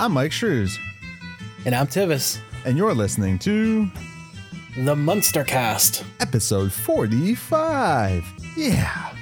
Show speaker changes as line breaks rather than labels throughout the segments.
I'm Mike Shrews,
And I'm Tivis,
and you're listening to
the Munster Cast.
episode 45. Yeah.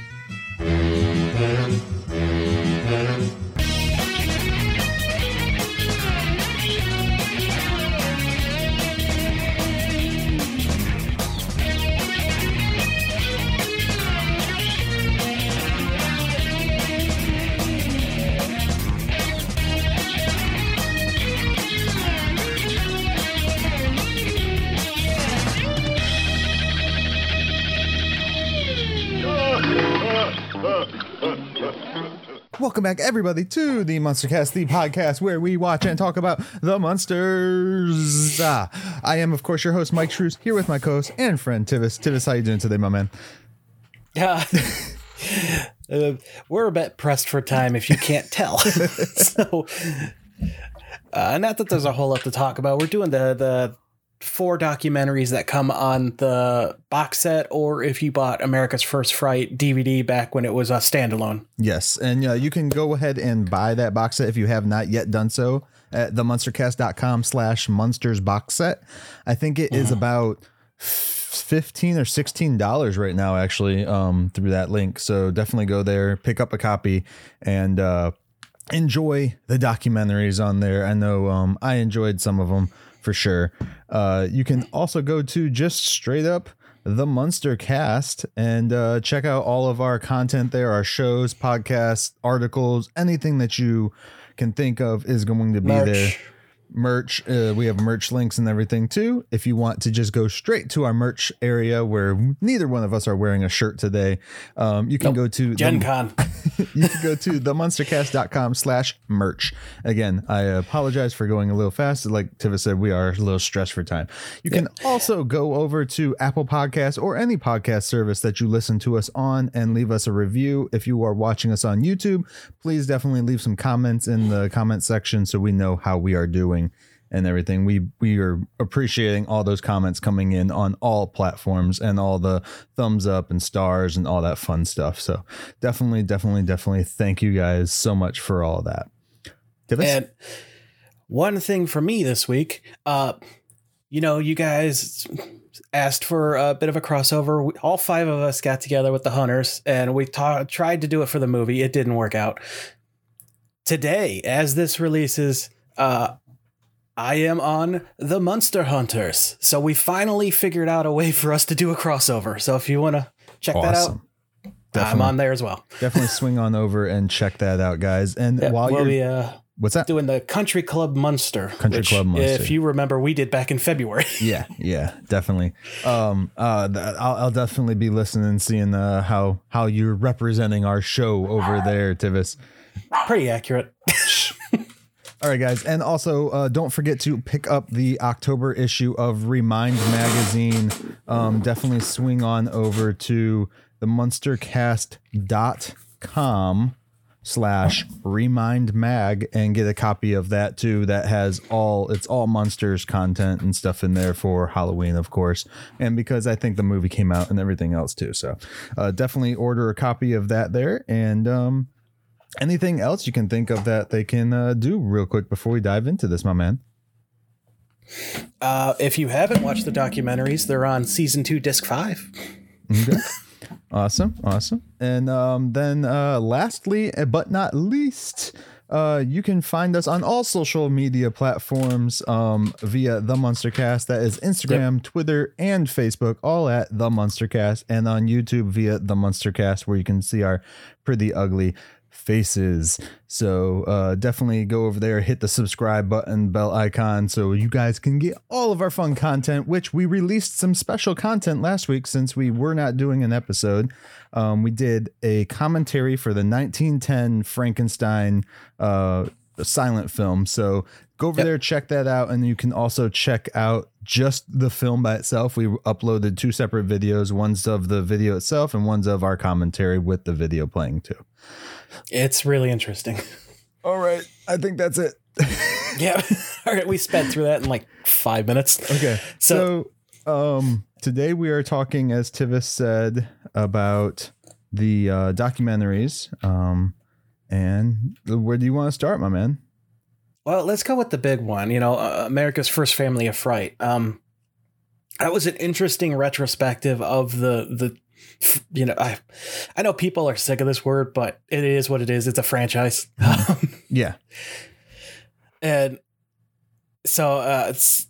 Welcome back, everybody, to the Munstercast, the podcast where we watch and talk about the Munsters. Ah, I am, of course, your host, Mike Shrews, here with my co-host and friend Tivis. Tivis, how you doing today, my man?
Yeah. uh, we're a bit pressed for time if you can't tell. so, uh, not that there's a whole lot to talk about. We're doing the, the four documentaries that come on the box set, or if you bought America's First Fright DVD back when it was a standalone.
Yes, and uh, you can go ahead and buy that box set if you have not yet done so at themunstercast.com slash munsters box set. I think it is about 15 or 16 dollars right now actually um through that link so definitely go there pick up a copy and uh enjoy the documentaries on there i know um i enjoyed some of them for sure. Uh you can also go to just straight up the Munster cast and uh, check out all of our content there, our shows, podcasts, articles, anything that you can think of is going to be
Merch.
there merch. Uh, we have merch links and everything too. If you want to just go straight to our merch area where neither one of us are wearing a shirt today, um, you can
Nope.
go to
Gen
the,
Con.
you can go to themunstercast.com slash merch. Again, I apologize for going a little fast. Like Tivis said, we are a little stressed for time. You can also go over to Apple Podcasts or any podcast service that you listen to us on and leave us a review. If you are watching us on YouTube, please definitely leave some comments in the comment section so we know how we are doing and everything. We we are appreciating all those comments coming in on all platforms and all the thumbs up and stars and all that fun stuff. So definitely, definitely, definitely thank you guys so much for all that.
And one thing for me this week, uh, you know, you guys asked for a bit of a crossover. We, all five of us got together with the hunters, and we ta- tried to do it for the movie. It didn't work out. Today, as this releases, uh, I am on the Monster Hunters. So we finally figured out a way for us to do a crossover. So if you want to check that out,
awesome.
I'm on there as well.
definitely swing on over and check that out, guys. And
Yeah,
while
we'll
you're
be uh,
what's that?
doing the Country Club Munster.
Country
which,
Club Munster.
If you remember, we did back in February.
yeah yeah definitely um uh I'll, I'll definitely be listening and seeing uh how how you're representing our show over there tivis
Pretty accurate.
all right guys and also uh don't forget to pick up the october issue of remind magazine. Um definitely swing on over to the munstercast.com slash remind mag and get a copy of that too. That has all it's all Munsters content and stuff in there for halloween of course and because i think the movie came out and everything else too. So uh, definitely order a copy of that there and um anything else you can think of that they can uh, do real quick before we dive into this my man
Uh, if you haven't watched the documentaries, they're on season two, disc five.
Okay. awesome, awesome. And um, then uh, lastly, uh, but not least, uh, you can find us on all social media platforms um, via the Munstercast. That is Instagram, Twitter, and Facebook, all at the Munstercast, and on YouTube via the Munstercast, where you can see our pretty ugly faces. So uh, definitely go over there, hit the subscribe button, bell icon, so you guys can get all of our fun content. Which we released some special content last week since we were not doing an episode. Um, we did a commentary for the 1910 Frankenstein uh, silent film. So go over
Yep.
there, check that out, and you can also check out just the film by itself. We uploaded two separate videos, one's of the video itself and one's of our commentary with the video playing too.
It's really interesting.
All right, I think that's it.
yeah. All right. We sped through that in like five minutes.
Okay.
So-
So, um, today we are talking, as Tivis said, about the uh, documentaries. Um, and where do you want to start, my man?
Well, let's go with the big one. You know, uh, America's First Family of Fright. Um, that was an interesting retrospective of the the. You know, I I know people are sick of this word, but it is what it is. It's a franchise,
Yeah.
and so uh, it's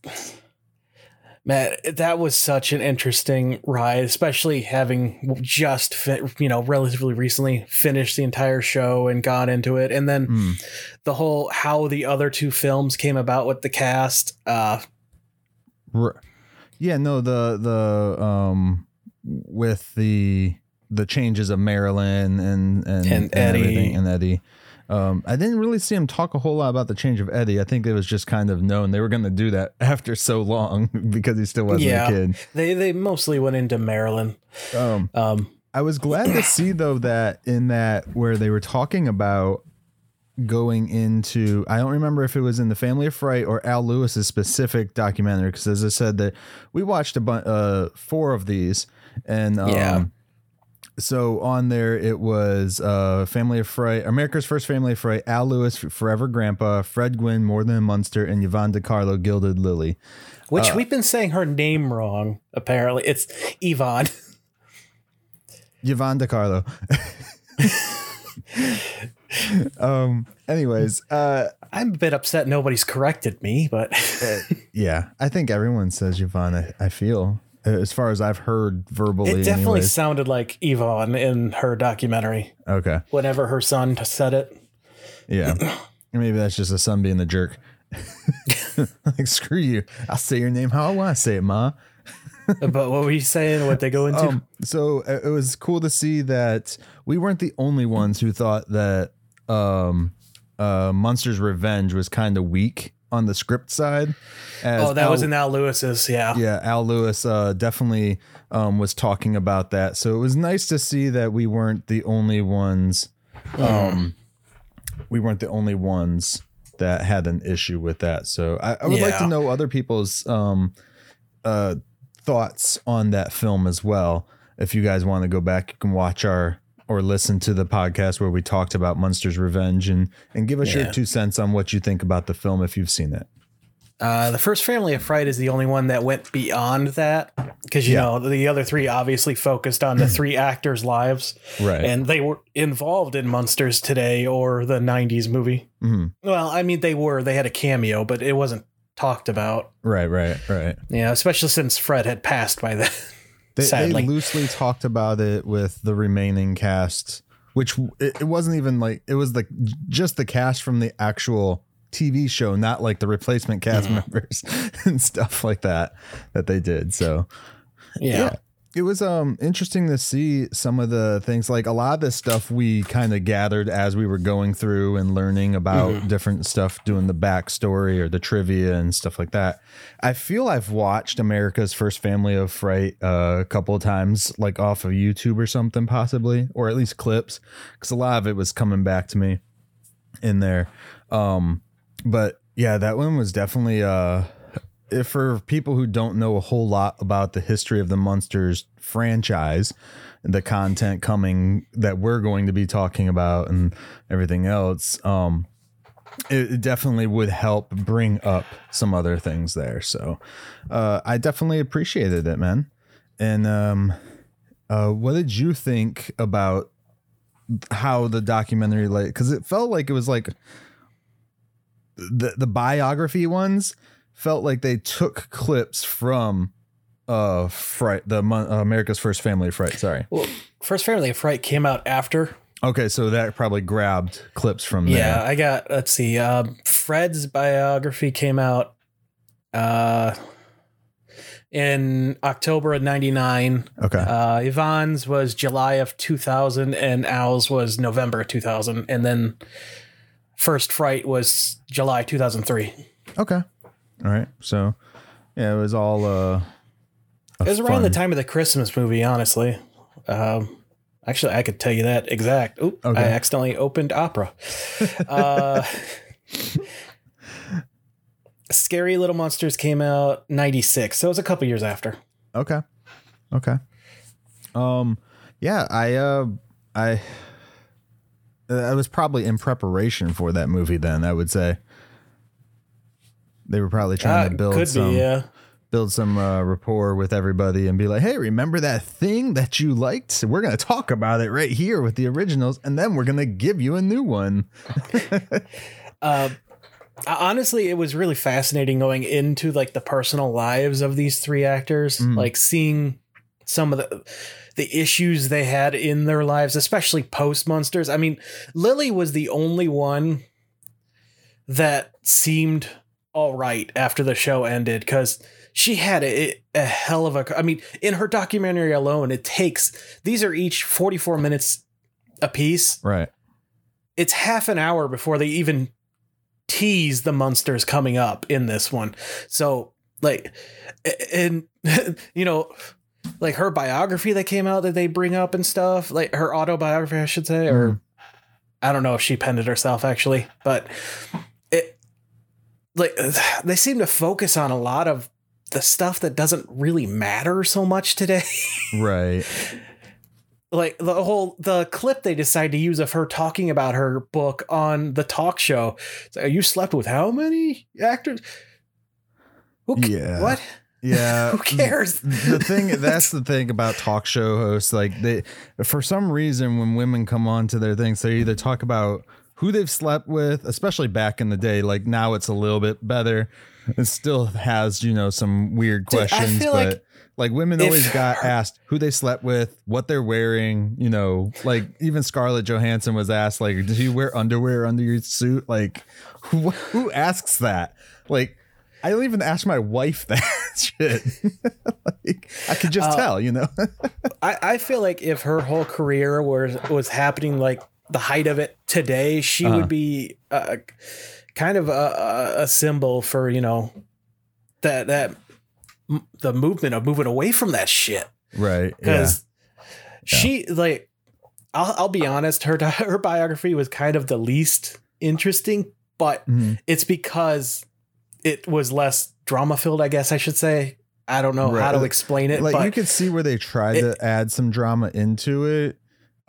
man, that was such an interesting ride, especially having just you know relatively recently finished the entire show and got into it, and then
Mm.
the whole how the other two films came about with the cast. Uh,
Yeah, no, the the um with the the changes of Marilyn and and,
And Eddie.
everything, and Eddie. Um, I didn't really see him talk a whole lot about the change of Eddie. I think it was just kind of known they were going to do that after so long because he still wasn't
Yeah.
a kid.
they they mostly went into Marilyn.
Um,
Um,
I was glad to see though that in that where they were talking about going into I don't remember if it was in the Family of Fright or Al Lewis's specific documentary because as I said that we watched a bunch uh four of these and um,
Yeah.
so on there it was uh Family of Fright America's First Family of Fright Al Lewis Forever Grandpa Fred Gwynne More Than a Munster and Yvonne De Carlo Gilded Lily
which we've been saying her name wrong. Apparently, it's Yvonne.
Yvonne De Carlo. um. Anyways, uh,
I'm a bit upset nobody's corrected me, but
yeah, I think everyone says Yvonne. I, I feel as far as I've heard verbally.
it definitely
anyways.
sounded like Yvonne in her documentary.
okay.
Whenever her son said it,
Yeah. Maybe that's just a son being the jerk. like screw you. I'll say your name how I want to say it, ma.
but what were you saying? What they go into?
Um, so uh, it was cool to see that we weren't the only ones who thought that um, uh, Munsters Revenge was kind of weak on the script side.
oh, that was in Al Lewis's. Yeah.
yeah, Al Lewis uh, definitely um, was talking about that. So it was nice to see that we weren't the only ones. Um, we weren't the only ones that had an issue with that. So I, I would like to know other people's um, uh, thoughts on that film as well. If you guys want to go back, you can watch our or listen to the podcast where we talked about Munsters Revenge and and give us
Yeah.
your two cents on what you think about the film if you've seen it.
Uh, the first Family of Fright is the only one that went beyond that because you
Yeah.
know the other three obviously focused on the three actors' lives,
Right.
and they were involved in Munsters Today or the '90s movie.
Mhm.
Well, I mean, they were. They had a cameo, but it wasn't talked about.
Right, right, right.
Yeah, especially since Fred had passed by then.
They,
Sadly.
they loosely talked about it with the remaining cast, which it, it wasn't even like it was like just the cast from the actual TV show, not like the replacement cast members and stuff like that that they did. So
yeah.
It was um interesting to see some of the things like a lot of this stuff we kind of gathered as we were going through and learning about different stuff doing the backstory or the trivia and stuff like that. I feel i've watched america's first family of fright uh, a couple of times like off of youtube or something possibly or at least clips because a lot of it was coming back to me in there. Um but yeah that one was definitely uh if for people who don't know a whole lot about the history of the Munsters franchise, the content coming that we're going to be talking about and everything else, um, it, it definitely would help bring up some other things there. So uh, I definitely appreciated it, man. And um, uh, what did you think about how the documentary like? Because it felt like it was like the the biography ones felt like they took clips from uh fright the uh, america's first family of fright sorry
Well, First Family of Fright came out after.
okay so that probably grabbed clips from
Yeah,
there
I got. Let's see. Um, Fred's biography came out uh, in October of '99.
okay
Uh, Yvonne's was July of 2000, and Al's was November 2000, and then First Fright was July 2003.
okay right so yeah it was all uh
It was around the time of the Christmas movie, honestly. Um, actually, I could tell you that exact. Oop,
Okay.
I accidentally opened Opera. uh, Scary Little Monsters came out 96, so it was a couple years after.
okay okay um yeah i uh i i was probably in preparation for that movie then i would say They were probably trying
Uh,
to build some
be, yeah.
build some uh, rapport with everybody and be like, "Hey, remember that thing that you liked? We're going to talk about it right here with the originals and then we're going to give you a new one."
Uh, honestly, it was really fascinating going into like the personal lives of these three actors,
Mm.
like seeing some of the the issues they had in their lives, especially post Munsters. I mean, Lily was the only one that seemed all right after the show ended because she had a, a hell of a. I mean, in her documentary alone, it takes these are each forty four minutes a piece
Right.
it's half an hour before they even tease the Munsters coming up in this one. So like and you know like her biography that came out that they bring up and stuff, like her autobiography I should say or
Mhm.
I don't know if she penned it herself actually, but like they seem to focus on a lot of the stuff that doesn't really matter so much today.
Right.
like the whole the clip they decide to use of her talking about her book on the talk show. It's like, you slept with how many actors? Who
Yeah.
What?
Yeah.
Who cares?
the thing that's the thing about talk show hosts like they for some reason when women come on to their things they either talk about who they've slept with especially back in the day like now it's a little bit better it still has you know some weird
Dude,
questions
feel
but
like
like women
if
always got asked who they slept with what they're wearing you know like even scarlett johansson was asked like did you wear underwear under your suit like who, who asks that like I don't even ask my wife that shit. like, I could just
Uh,
tell, you know.
I, I feel like if her whole career was was happening like the height of it today, she
Uh-huh.
would be uh, kind of a, a, symbol for you know that that m- the movement of moving away from that shit.
right. Yeah.
because she like I'll, I'll be honest her her biography was kind of the least interesting but
Mhm.
it's because it was less drama filled i guess i should say i don't know how to explain it
Like
but
you could see where they tried
it-
to add some drama into it.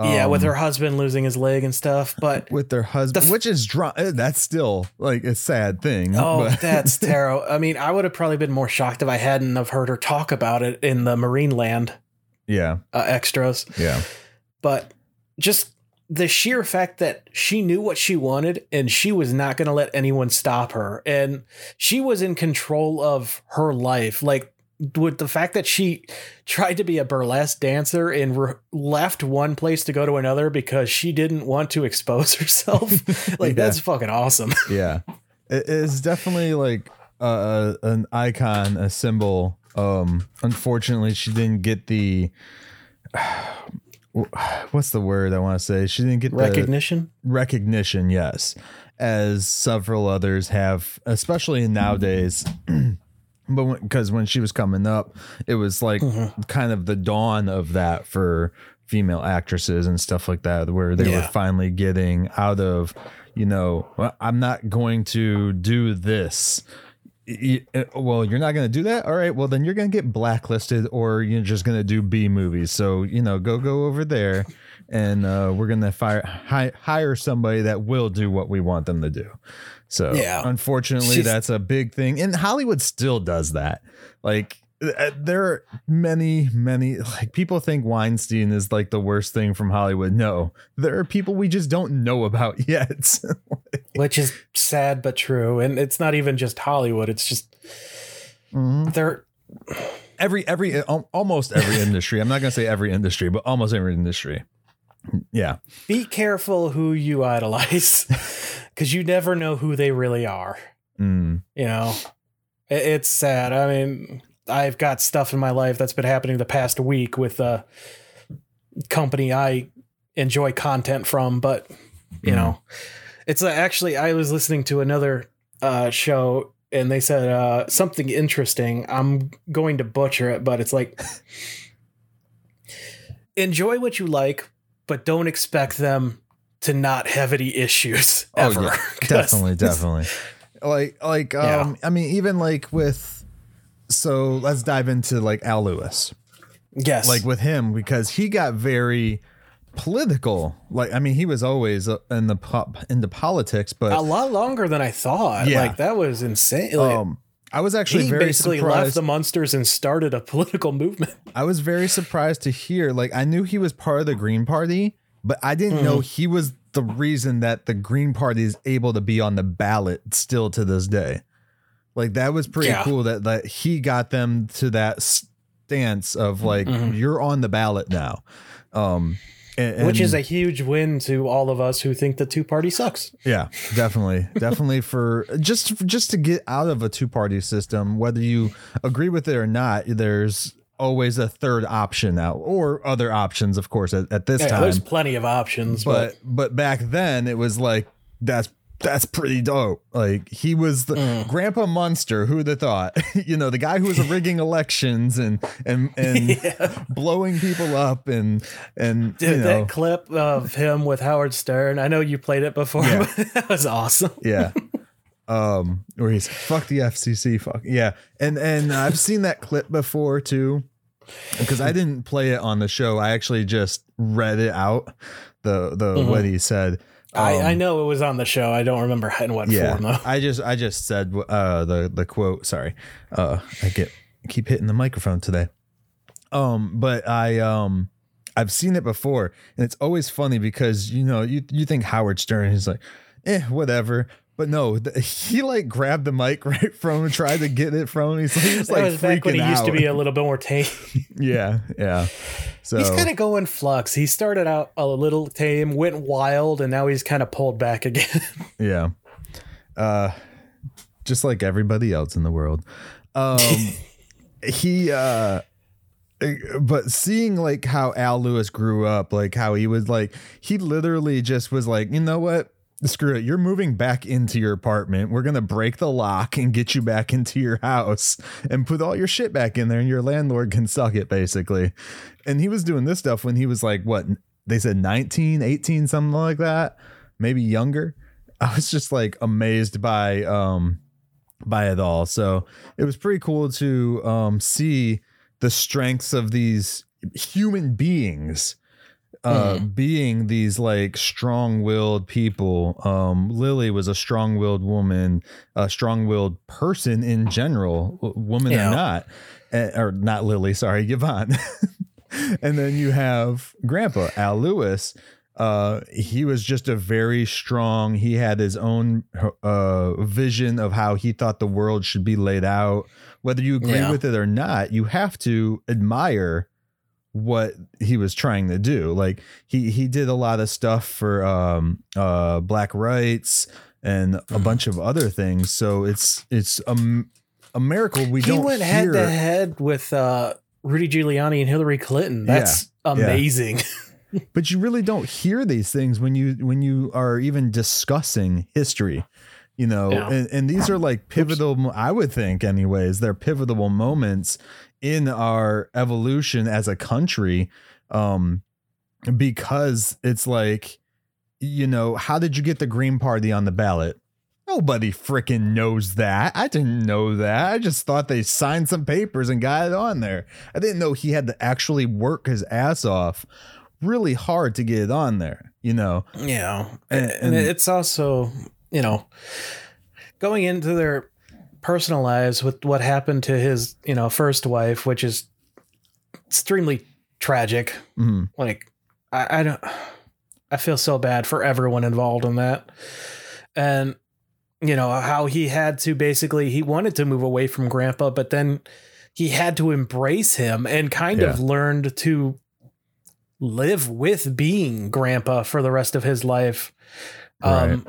Yeah with
um,
her husband losing his leg and stuff but
with their husband,
The f-
which is drama. That's still like a sad thing.
oh
but-
that's terrible i mean i would have probably been more shocked if i hadn't have heard her talk about it in the marine land
yeah,
uh, extras
yeah,
but just the sheer fact that she knew what she wanted and she was not going to let anyone stop her and she was in control of her life like with the fact that she tried to be a burlesque dancer and re- left one place to go to another because she didn't want to expose herself like
Yeah.
that's fucking awesome
yeah. It is definitely like uh, an icon, a symbol. Um, unfortunately, she didn't get the. What's the word I want to say? She didn't get the
recognition
recognition, yes, as several others have, especially nowadays. but because when, she was coming up, it was like
Mhm.
kind of the dawn of that for female actresses and stuff like that, where they were finally getting out of, you know, "Well, I'm not going to do this. Y- Well, you're not going to do that. All right. Well, then you're going to get blacklisted, or you're just going to do B movies. So you know, go go over there, and uh, we're going to fire hi, hire somebody that will do what we want them to do. So
Yeah.
unfortunately,
She's-
that's a big thing, and Hollywood still does that. Like uh, there are many, many like people think Weinstein is like the worst thing from Hollywood. No, there are people we just don't know about yet.
which is sad but true and it's not even just hollywood it's just
Mhm.
they're
Every every almost every industry. I'm not gonna say every industry, but almost every industry. Yeah,
be careful who you idolize because you never know who they really are
Mm.
you know It- it's sad i mean i've got stuff in my life that's been happening the past week with a company i enjoy content from but you
Mhm.
know it's actually i was listening to another uh, show and they said uh, something interesting i'm going to butcher it but it's like enjoy what you like but don't expect them to not have any issues
Oh,
ever
definitely, definitely. Like like
Yeah.
um, I mean, even like with. So let's dive into like Al Lewis.
yes
like with him because he got very political. Like I mean, he was always uh, in the pop into politics, but
a lot longer than I thought.
Yeah.
Like that was insane. Like,
um, I was actually
he
very
basically left
surprised.
the monsters and started a political movement.
I was very surprised to hear. Like I knew he was part of the Green Party, but I didn't know he was the reason that the Green Party is able to be on the ballot still to this day. Like that was pretty
Yeah.
cool that that he got them to that stance of like you're on the ballot now. Um and-
which is a huge win to all of us who think the two party sucks.
Yeah, definitely, definitely for just just to get out of a two party system, whether you agree with it or not. There's always a third option now, or other options, of course, at, at this
Yeah,
time.
there's plenty of options, but,
But but back then, it was like that's that's pretty dope. Like he was the
Mm.
Grandpa Munster. Who'd have thought? you know, the guy who was rigging elections and and and blowing people up and and
Dude,
you know.
that clip of him with Howard Stern, I know you played it before,
Yeah.
that was awesome.
Yeah. Um, where he's fuck the FCC, fuck yeah, and and I've seen that clip before too, because I didn't play it on the show. I actually just read it out, the the what he said.
I,
Um,
I know it was on the show. I don't remember in what
yeah,
form though.
I just I just said uh the the quote. Sorry, uh, I get keep hitting the microphone today. Um, but I um I've seen it before, and it's always funny because you know you you think Howard Stern is like, eh, whatever. But no, he like grabbed the mic right from him, tried to get it from him. He's, he was
That
like
was back when he
freaking
used to be a little bit more tame.
yeah, yeah. So
He's kind of going flux. He started out a little tame, went wild, and now he's kind of pulled back again.
Yeah. Uh just like everybody else in the world. Um he uh but seeing like how Al Lewis grew up, like how he was like he literally just was like, "You know what? Screw it. You're moving back into your apartment. We're going to break the lock and get you back into your house and put all your shit back in there and your landlord can suck it basically." And he was doing this stuff when he was like what they said 19, 18 something like that, maybe younger. I was just like amazed by um by it all. So it was pretty cool to um see the strengths of these human beings uh being these like strong-willed people um lily was a strong-willed woman a strong-willed person in general woman
Yeah.
or not Eh, or not lily sorry yvonne and then you have grandpa al lewis uh he was just a very strong he had his own uh vision of how he thought the world should be laid out whether you agree
Yeah.
with it or not you have to admire what he was trying to do. Like he he did a lot of stuff for um uh black rights and a bunch of other things. So it's it's um a miracle we
he
don't He
went head to head with uh, Rudy Giuliani and Hillary Clinton. That's amazing.
but you really don't hear these things when you when you are even discussing history you know
Yeah.
and, and these are like pivotal mo- i would think anyways they're pivotal moments in our evolution as a country um because it's like you know how did you get the green party on the ballot? Nobody freaking knows that. I didn't know that. I just thought they signed some papers and got it on there. I didn't know he had to actually work his ass off really hard to get it on there you know?
Yeah.
And-
And,
and-
it's also, you know, going into their personal lives with what happened to his, you know, first wife, which is extremely tragic.
Mhm.
Like, I, I don't, I feel so bad for everyone involved in that. And, you know, how he had to basically, he wanted to move away from grandpa, but then he had to embrace him and kind of learned to live with being grandpa for the rest of his life. Um,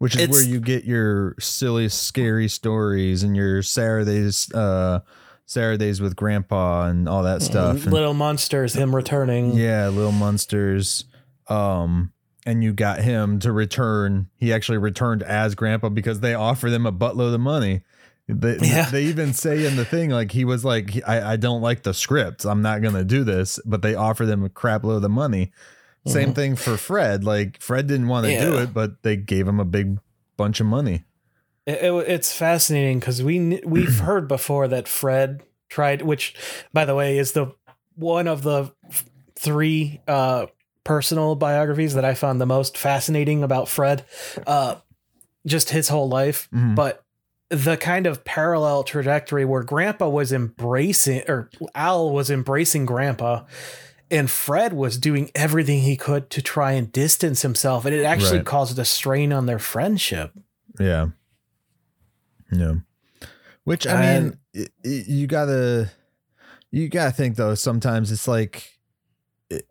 which is where you get your silly scary stories and your saturdays uh saturdays with grandpa and all that stuff and-
Little Monsters, him returning.
yeah little monsters. Um and you got him to return. He actually returned as grandpa because they offer them a buttload of money. They,
Yeah.
they even say in the thing like he was like I, I don't like the script. I'm not gonna do this but they offer them a crap load of money same thing for fred like fred didn't want to do
Mm-hmm.
It but they gave him a big bunch of money
It- it- it's fascinating because we we've heard before that Fred tried, which, by the way, is the one of the three uh, personal biographies that I found the most fascinating about Fred. Uh, just his whole life,
Mhm.
but the kind of parallel trajectory where Grandpa was embracing, or Al was embracing Grandpa, and Fred was doing everything he could to try and distance himself, and it actually
Right.
caused a strain on their friendship.
Yeah. Yeah. Which I mean, y- y- you gotta, you gotta think though. Sometimes it's like, it,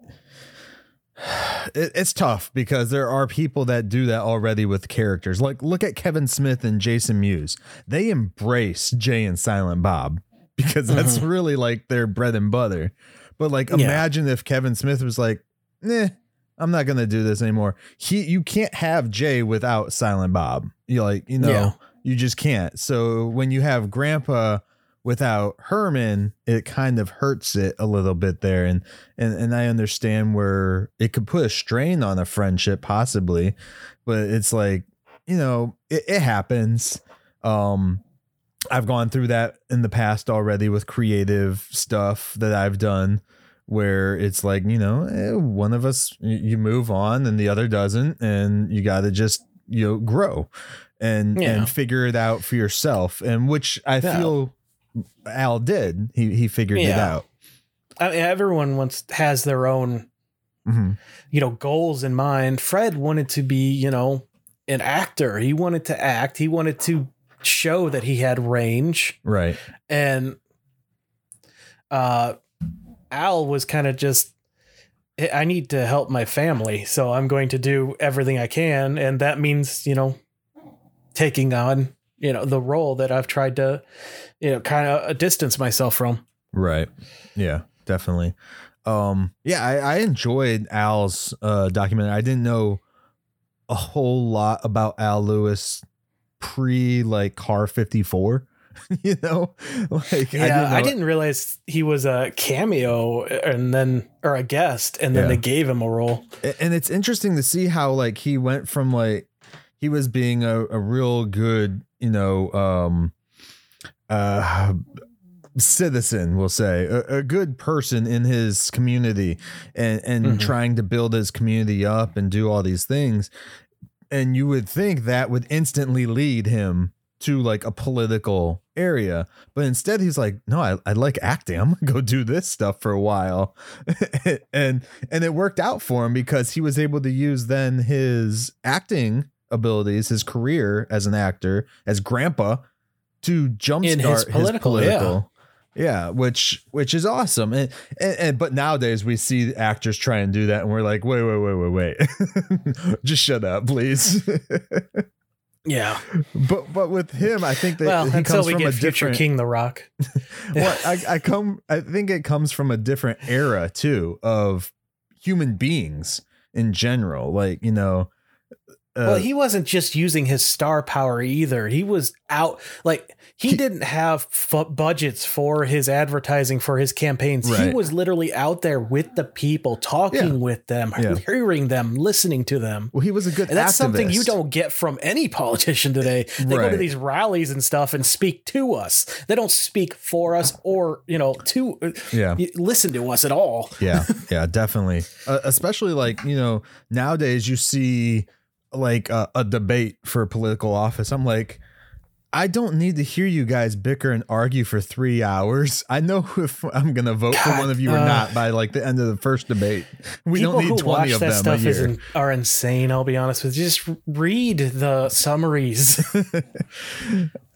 it, it's tough because there are people that do that already with characters. Like, look at Kevin Smith and Jason Mewes. They embrace Jay and Silent Bob because that's mm-hmm. really like their bread and butter. But like,
Yeah.
imagine if Kevin Smith was like, "Nah, I'm not gonna do this anymore." He, you can't have Jay without Silent Bob. You like, you know,
Yeah.
you just can't. So when you have Grandpa without Herman, it kind of hurts it a little bit there, and and and I understand where it could put a strain on a friendship possibly, but it's like you know it, it happens. Um, I've gone through that in the past already with creative stuff that I've done where it's like you know eh, one of us you move on and the other doesn't and you got to just you know grow and
Yeah.
and figure it out for yourself and which I
Yeah.
feel Al did he he figured it out
I mean, everyone wants has their own
Mhm.
you know goals in mind fred wanted to be you know an actor he wanted to act he wanted to show that he had range
right
and uh al was kind of just "I- need to help my family so i'm going to do everything i can and that means you know taking on you know the role that i've tried to you know kind of distance myself from
Right. Yeah, definitely. Um yeah, I, I enjoyed Al's uh documentary. I didn't know a whole lot about Al Lewis pre like car 54. you know? Like
Yeah, I
know-
didn't, realize he was a cameo and then or a guest, and then
Yeah.
they gave him a role.
And it's interesting to see how like he went from like he was being a, a real good you know um uh citizen we'll say a, a good person in his community and and
Mhm.
trying to build his community up and do all these things and you would think that would instantly lead him to like a political area but instead he's like no i, I like acting i'm gonna go do this stuff for a while and and it worked out for him because he was able to use then his acting abilities his career as an actor as grandpa to jumpstart
In his political, yeah.
Yeah, which which is awesome, and, and and but nowadays we see actors try and do that, and we're like, wait, wait, wait, wait, wait, just shut up, please.
Yeah.
but but with him, I think that
well,
he
until
comes
we
from a different.
King the Rock.
well, I, I come. I think it comes from a different era too of human beings in general. Like you know,
well, he wasn't just using his star power either. He was out like he,
He-
didn't have f- budgets for his advertising for his campaigns. He was literally out there with the people, talking
Yeah.
with them,
Yeah.
hearing them, listening to them.
well, he was a good.
And that's something you don't get from any politician today. They go to these rallies and stuff and speak to us. They don't speak for us or, you know, to
Yeah.
listen to us at all.
yeah yeah definitely uh, especially like you know nowadays you see like a, a debate for political office i'm like i don't need to hear you guys bicker and argue for three hours i know if i'm gonna vote for one of you or
uh,
not by like the end of the first debate we don't need 20
watch
of
that
them a
stuff is
year
in, are insane. I'll be honest with you. Just read the summaries.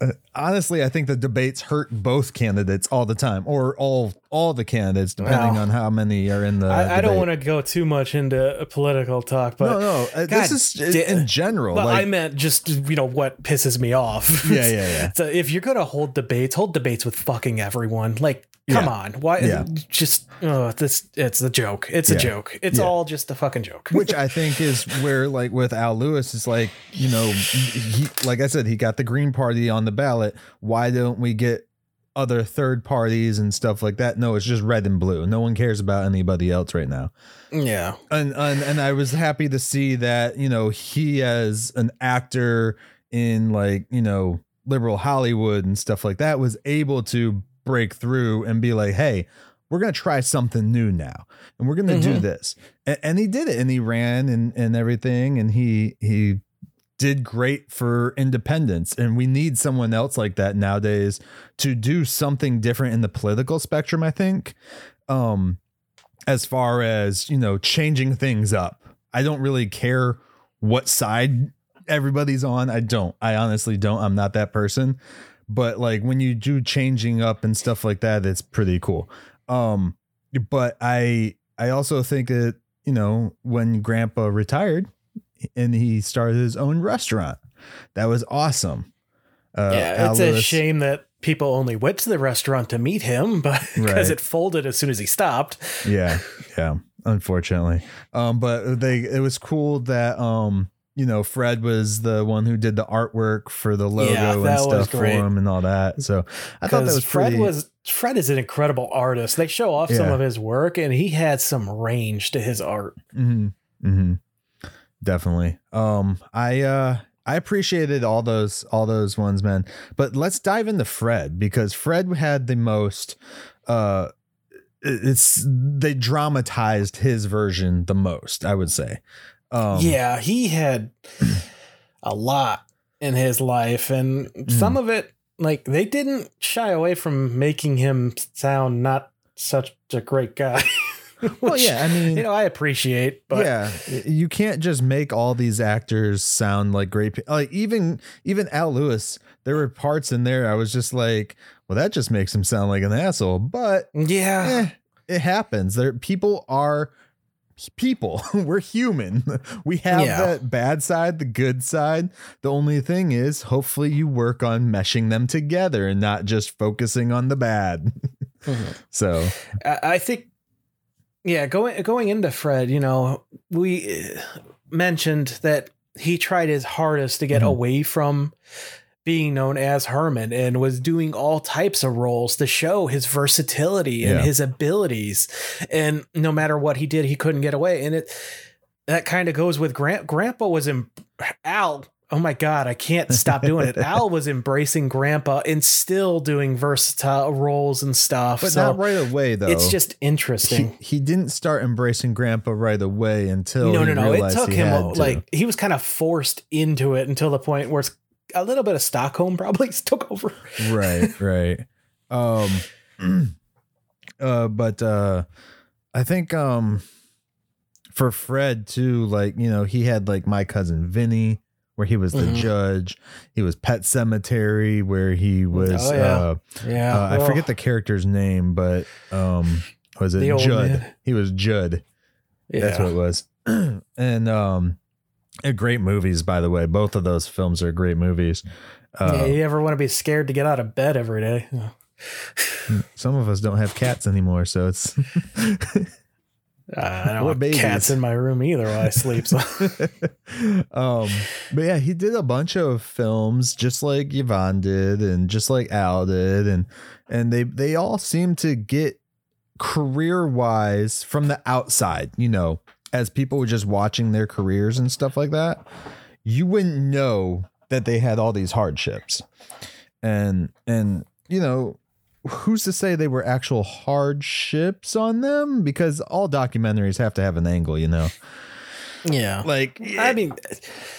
honestly i think the debates hurt both candidates all the time or all all the candidates depending
Well,
on how many are in the
I, I don't want to go too much into a political talk, but
no no uh,
God
this is in general
But
like
I meant just you know what pisses me off.
Yeah, yeah, yeah.
so if you're gonna hold debates, hold debates with fucking everyone. Like, come
Yeah.
on, why?
Yeah.
Just oh, this it's a joke. It's a joke. It's
Yeah.
all just a fucking joke.
which I think is where like with Al Lewis is like you know he like I said he got the Green Party on the ballot. Why don't we get other third parties and stuff like that? No, it's just red and blue. No one cares about anybody else right now.
yeah,
And and and I was happy to see that you know he as an actor in like you know liberal Hollywood and stuff like that was able to break through and be like, hey. we're gonna try something new now, and we're gonna do
Mhm.
this. And, and he did it, and he ran and and everything, and he he did great for independence. And we need someone else like that nowadays to do something different in the political spectrum. I think, um, as far as you know, changing things up. I don't really care what side everybody's on. I don't. I honestly don't. I'm not that person. But like when you do changing up and stuff like that, it's pretty cool. Um, but I I also think that you know when Grandpa retired and he started his own restaurant, that was awesome. Uh,
yeah, it's a shame that people only went to the restaurant to meet him, but because
Right.
it folded as soon as he stopped.
yeah yeah unfortunately um but they it was cool that um you know fred was the one who did the artwork for the logo
Yeah,
and stuff for him and all that so i thought that was
Fred
pretty
was Fred is an incredible artist. They show off some of his work, and he had some range to his art.
hmm hmm definitely um i uh i appreciated all those all those ones man but let's dive into fred because fred had the most uh it's they dramatized his version the most i would say um
yeah, he had a lot in his life, and
Mm.
some of it, like they didn't shy away from making him sound not such a great guy.
well yeah i mean
you know, I appreciate, but
yeah, you can't just make all these actors sound like great. pe- Like even even Al Lewis, there were parts in there I was just like, well, that just makes him sound like an asshole. But
yeah,
eh, it happens. There, people are people. We're human. We have
Yeah.
that bad side, the good side. The only thing is, hopefully, you work on meshing them together and not just focusing on the bad.
Mhm.
So
I I think, yeah, going going into Fred, you know, we uh, mentioned that he tried his hardest to get
Mhm.
away from being known as Herman and was doing all types of roles to show his versatility and
Yeah.
his abilities. And no matter what he did, he couldn't get away. And it that kind of goes with Grant. Grandpa was in Al. Oh my God, I can't stop doing it. Al was embracing Grandpa and still doing versatile roles and stuff.
but
so
not right away though.
it's just interesting.
he didn't start embracing grandpa right away until
no, no, no. It took him
to.
like he was kind of forced into it until the point where it's a little bit of Stockholm probably took over.
right right um uh but uh i think um for fred too like you know he had like my cousin vinny where he was the
Mhm.
judge he was pet sematary where he was
Oh, yeah.
uh,
Yeah,
uh i forget the character's name but um was it jud
man.
he was jud That's what it was. and um great movies, by the way. Both of those films are great movies. Uh,
yeah, you ever want to be scared to get out of bed every day?
Some of us don't have cats anymore, so it's
I don't
Or
have cats in my room either while I sleep. So.
um but yeah, he did a bunch of films just like Yvonne did and just like Al did and and they they all seem to get career wise from the outside, you know, as people were just watching their careers and stuff like that, you wouldn't know that they had all these hardships. And and you know, who's to say they were actual hardships on them? Because all documentaries have to have an angle, you know.
yeah.
Like
I mean,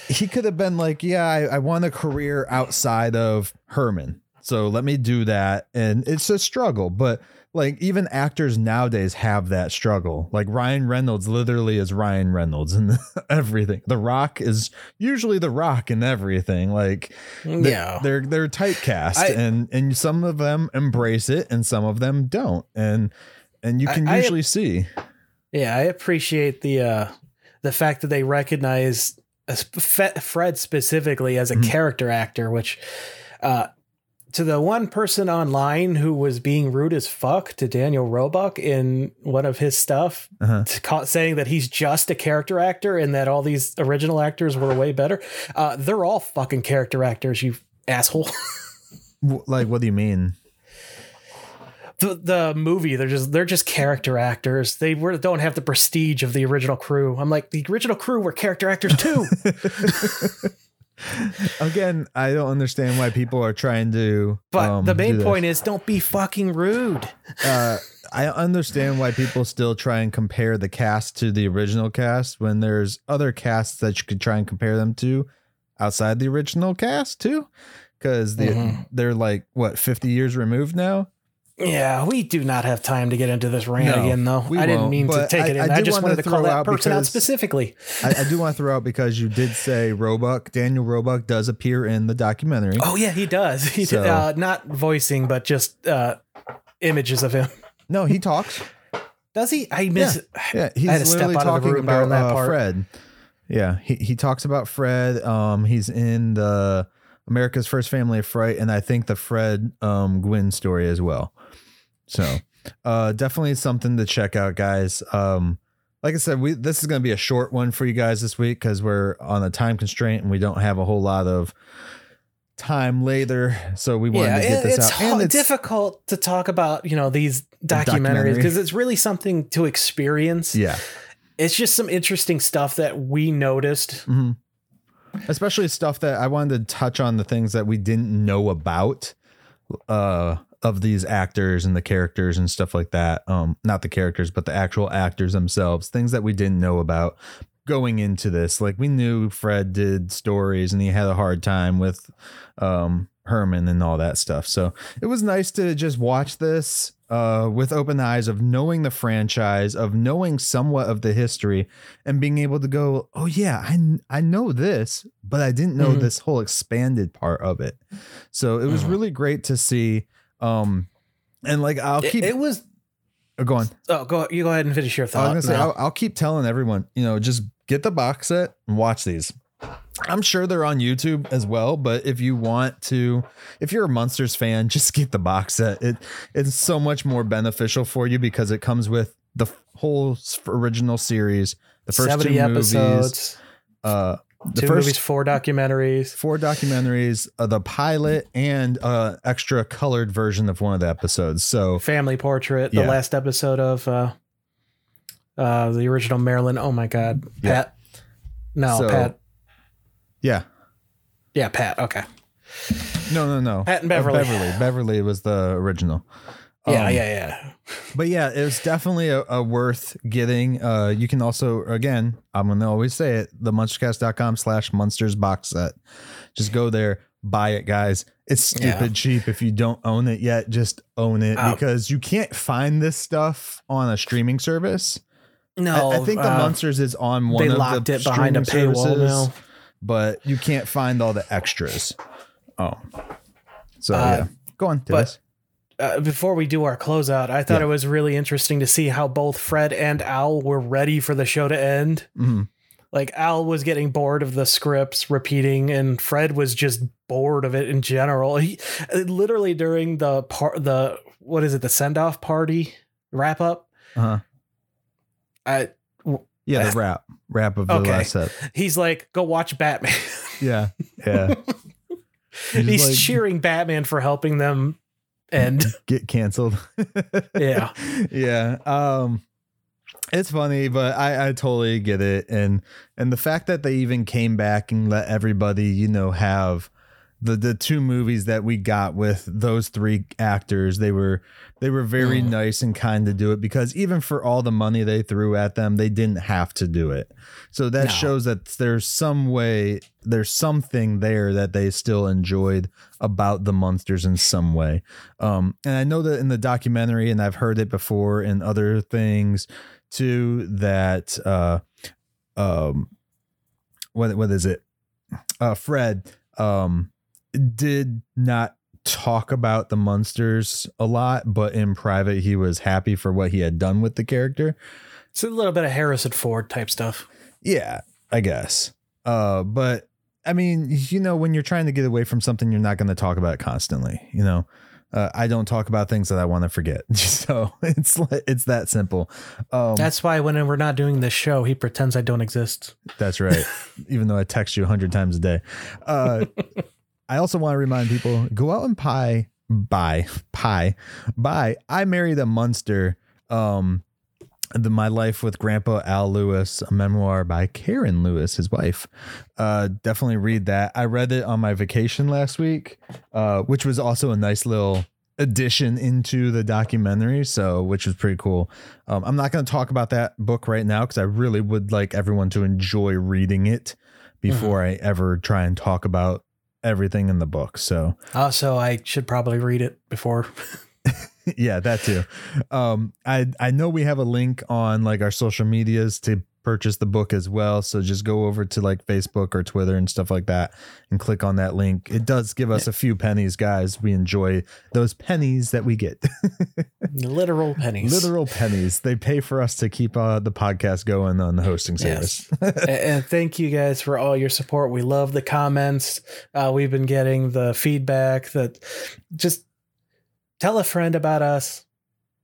he could have been like, yeah, I, I want a career outside of Herman. So let me do that. And it's a struggle, but like even actors nowadays have that struggle. Like Ryan Reynolds literally is Ryan Reynolds and everything. The Rock is usually the Rock and everything. Like they-
yeah.
they're they're typecast
I-
and and some of them embrace it and some of them don't. And and you can
I-
usually see.
Yeah, I appreciate the uh the fact that they recognize Fred specifically as a
Mhm.
character actor, which uh to the one person online who was being rude as fuck to Daniel Roebuck in one of his stuff,
Uh-huh.
ca- saying that he's just a character actor and that all these original actors were way better. Uh, they're all fucking character actors, you asshole.
Like what do you mean?
the the movie they're just they're just character actors they were don't have the prestige of the original crew i'm like the original crew were character actors too
Again, I don't understand why people are trying to.
but
um,
the main point is don't be fucking rude
uh, I understand why people still try and compare the cast to the original cast when there's other casts that you could try and compare them to outside the original cast too, because
Mhm.
they're like what 50 years removed now.
Yeah, we do not have time to get into this rant
No,
again, though. I didn't mean to take
I-
it in.
I
I,
did
just wanted to call
throw
that
out
person out specifically.
I, I do want to throw out because you did say Roebuck, Daniel Roebuck does appear in the documentary.
Oh yeah, he does. He
So-
uh, not voicing, but just uh, images of him.
No, he talks.
Does he? I miss.
Yeah, he's
I had
literally
out of the
talking about
that
uh,
part.
Fred. Yeah, he he talks about Fred. Um, he's in the America's First Family of Fright, and I think the Fred um Gwynne story as well. So, uh, definitely something to check out, guys. Um, like I said, we this is going to be a short one for you guys this week because we're on a time constraint and we don't have a whole lot of time later. So we wanted
Yeah,
to get this
it's,
out.
hard-
And it's
difficult to talk about, you know, these documentaries because it's really something to experience.
yeah.
It's just some interesting stuff that we noticed.
hmm Especially stuff that I wanted to touch on the things that we didn't know about uh of these actors and the characters and stuff like that. Um not the characters, but the actual actors themselves, things that we didn't know about going into this. Like we knew Fred did stories and he had a hard time with um Herman and all that stuff. So it was nice to just watch this uh, with open eyes of knowing the franchise, of knowing somewhat of the history, and being able to go, oh yeah, I I know this, but I didn't know
Mhm.
this whole expanded part of it. So it was
Mhm.
really great to see. Um, and like I'll keep
it was.
oh, go on.
Oh, go. You go ahead and finish your
I was
thought.
gonna say. I'll, I'll keep telling everyone, you know, just get the box set and watch these. I'm sure they're on YouTube as well, but if you want to, if you're a Munsters fan, just get the box set. It it's so much more beneficial for you because it comes with the whole original series, the first two
70
movies,
episodes,
uh, the
two
first
movies, four documentaries.
four documentaries, uh, the pilot, and uh, extra colored version of one of the episodes. So
Family Portrait, the
Yeah.
last episode of uh, uh, the original Marilyn. Oh my God,
Yeah.
Pat. No,
So-
Pat.
yeah,
Yeah, Pat. Okay.
no, no, no,
Pat and Beverly.
Beverly, Beverly was the original.
Yeah,
Um,
yeah, yeah.
but yeah, it was definitely a, a worth getting. Uh, you can also, again, I'm gonna always say it, the munstercast.com slash munsters box set. Just go there, buy it, guys. It's stupid
Yeah.
cheap. If you don't own it yet, just own it
Uh,
because you can't find this stuff on a streaming service.
No,
I, I think the
uh,
Munsters is on one
they
of
locked
the
it behind a paywall
services,
now.
but you can't find all the extras. Oh, so
Uh,
yeah, go on.
but-
Tibbs.
Uh, before we do our closeout, I thought
Yeah.
it was really interesting to see how both Fred and Al were ready for the show to end.
Mhm.
Like Al was getting bored of the scripts repeating, and Fred was just bored of it in general. He literally during the part, the what is it, the send off party wrap up.
uh-huh.
I
Yeah, the rap, rap of the
Okay.
last set.
he's like, go watch Batman.
Yeah, yeah. He's
he's
like-
cheering Batman for helping them end.
get canceled.
Yeah.
yeah. Um it's funny, but I I totally get it and and the fact that they even came back and let everybody, you know, have the the two movies that we got with those three actors, they were they were very
Mhm.
nice and kind to do it because even for all the money they threw at them, they didn't have to do it. So that
No.
shows that there's some way, there's something there that they still enjoyed about the munsters in some way. Um, and I know that in the documentary, and I've heard it before in other things too, that uh, um, what what is it? Uh, Fred um did not talk about the munsters a lot, but in private he was happy for what he had done with the character.
It's a little bit of Harrison Ford type stuff.
Yeah, I guess. Uh, but I mean, you know, when you're trying to get away from something, you're not going to talk about it constantly. You know, uh, I don't talk about things that I want to forget. So it's it's that simple. Um,
That's why when we're not doing this show, he pretends I don't exist.
That's right. Even though I text you a hundred times a day. Uh, I also want to remind people: go out and pie, buy, pie, buy. I married a Munster. Um, the My Life with Grandpa Al Lewis, a memoir by Karen Lewis, his wife. Uh, definitely read that. I read it on my vacation last week, uh, which was also a nice little addition into the documentary so which was pretty cool um, i'm not going to talk about that book right now because i really would like everyone to enjoy reading it before i ever try and talk about everything in the book so.
Also, I should probably read it before.
yeah that too. Um i i know we have a link on like our social medias to purchase the book as well so just go over to like facebook or twitter and stuff like that and click on that link. It does give us a few pennies guys. We enjoy those pennies that we get
Literal pennies.
literal pennies they pay for us to keep uh, the podcast going on the hosting service
Yes. And thank you guys for all your support. We love the comments. Uh, we've been getting the feedback that just tell a friend about us,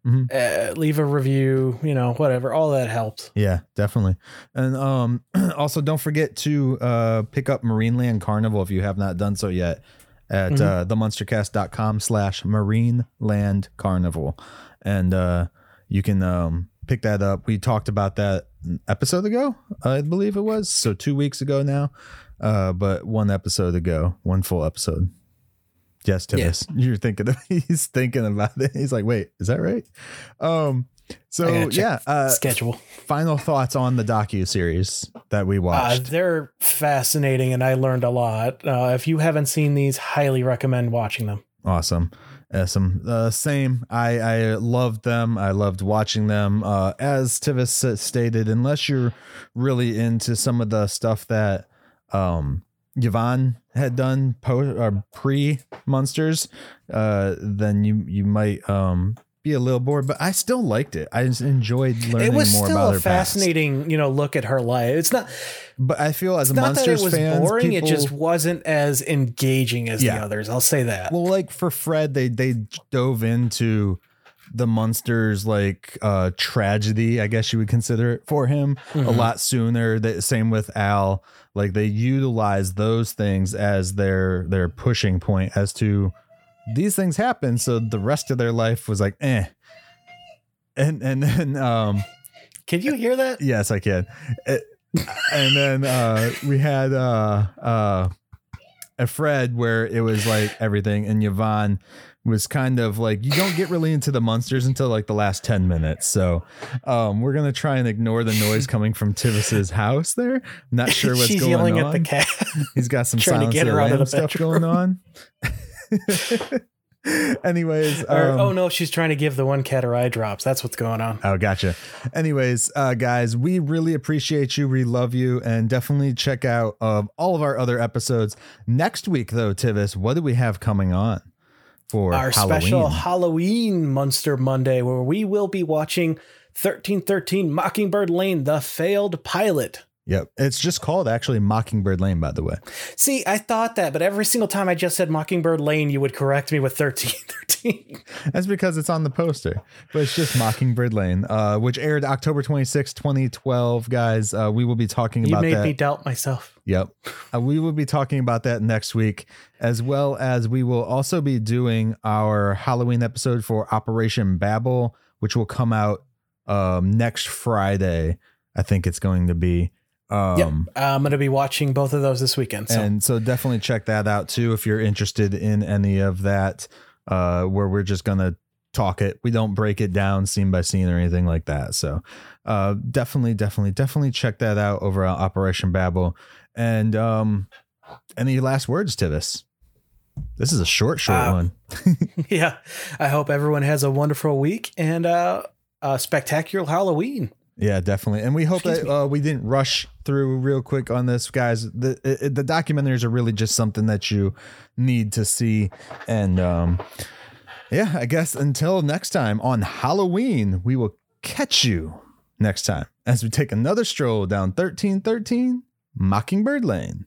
Mhm.
uh, leave a review, you know, whatever. All that helps.
Yeah, definitely. And um also don't forget to uh pick up Marineland Carnival if you have not done so yet at
Mhm.
uh themunstercast.com slash marine land carnival. And uh you can um pick that up. We talked about that an episode ago, I believe it was. So two weeks ago now. Uh but one episode ago, one full episode. Yes, Tibbs. You're thinking of, he's thinking about it. He's like, wait, is that right? Um so yeah, uh,
Schedule.
final thoughts on the docu series that we
Uh,
watched.
they're fascinating, and I learned a lot. Uh, if you haven't seen these, highly recommend watching them.
awesome, awesome. Uh, same. I I loved them. I loved watching them. Uh, as Tivis stated, unless you're really into some of the stuff that um Yvonne had done post or pre munsters, uh, then you you might um be a little bored. But I still liked it. I just enjoyed learning more about her.
it was still a
her past.
fascinating, you know, look at her life. It's not
But I feel as a munsters
it was boring.
people,
it just wasn't as engaging as
Yeah.
the others. I'll say that.
well like for fred they they dove into the munsters like uh tragedy i guess you would consider it for him a
Mhm.
lot sooner the same with al like they utilize those things as their their pushing point as to these things happen so the rest of their life was like eh and and then um
Can you hear that?
Yes, I can. It- and then uh, we had uh, uh, a Fred where it was like everything, and Yvonne was kind of like you don't get really into the munsters until like the last 10 minutes. So um, we're gonna try and ignore the noise coming from Tivis's house there. I'm Not sure what's
She's
going
yelling
on.
at the cat.
He's got some
trying to get her out of
the
the
stuff
bedroom.
going on. Anyways,
Or,
um,
oh no, she's trying to give the one cat her eye drops. That's what's going on.
Oh, gotcha. Anyways, uh, guys, we really appreciate you. We love you, and definitely check out uh, all of our other episodes. Next week, though, Tivis, what do we have coming on for
Our
Halloween?
special Halloween Munster Monday, where we will be watching 1313 Mockingbird Lane, the failed pilot.
Yep, it's just called actually Mockingbird Lane, by the way.
See, I thought that, but every single time I just said Mockingbird Lane, you would correct me with 1313.
That's because it's on the poster, but it's just Mockingbird Lane, uh, which aired October 26, 2012. Guys, uh, we will be talking
You
about that.
You made me doubt myself.
Yep. Uh, we will be talking about that next week, as well as we will also be doing our Halloween episode for Operation Babel, which will come out um, next Friday. I think it's going to be. Um,
yep. I'm going to be watching both of those this weekend. So
And so definitely check that out too if you're interested in any of that, uh, where we're just going to talk it. We don't break it down scene by scene or anything like that. So uh, definitely, definitely, definitely check that out over on Operation Babel. And um, any last words to this? This is a short, short
Uh,
one.
yeah, I hope everyone has a wonderful week and uh, a spectacular Halloween.
Yeah, definitely. And we hope
Excuse
that uh, we didn't rush through real quick on this, guys. The it, the documentaries are really just something that you need to see. And um, yeah, I guess until next time on Halloween, we will catch you next time as we take another stroll down 1313 Mockingbird Lane.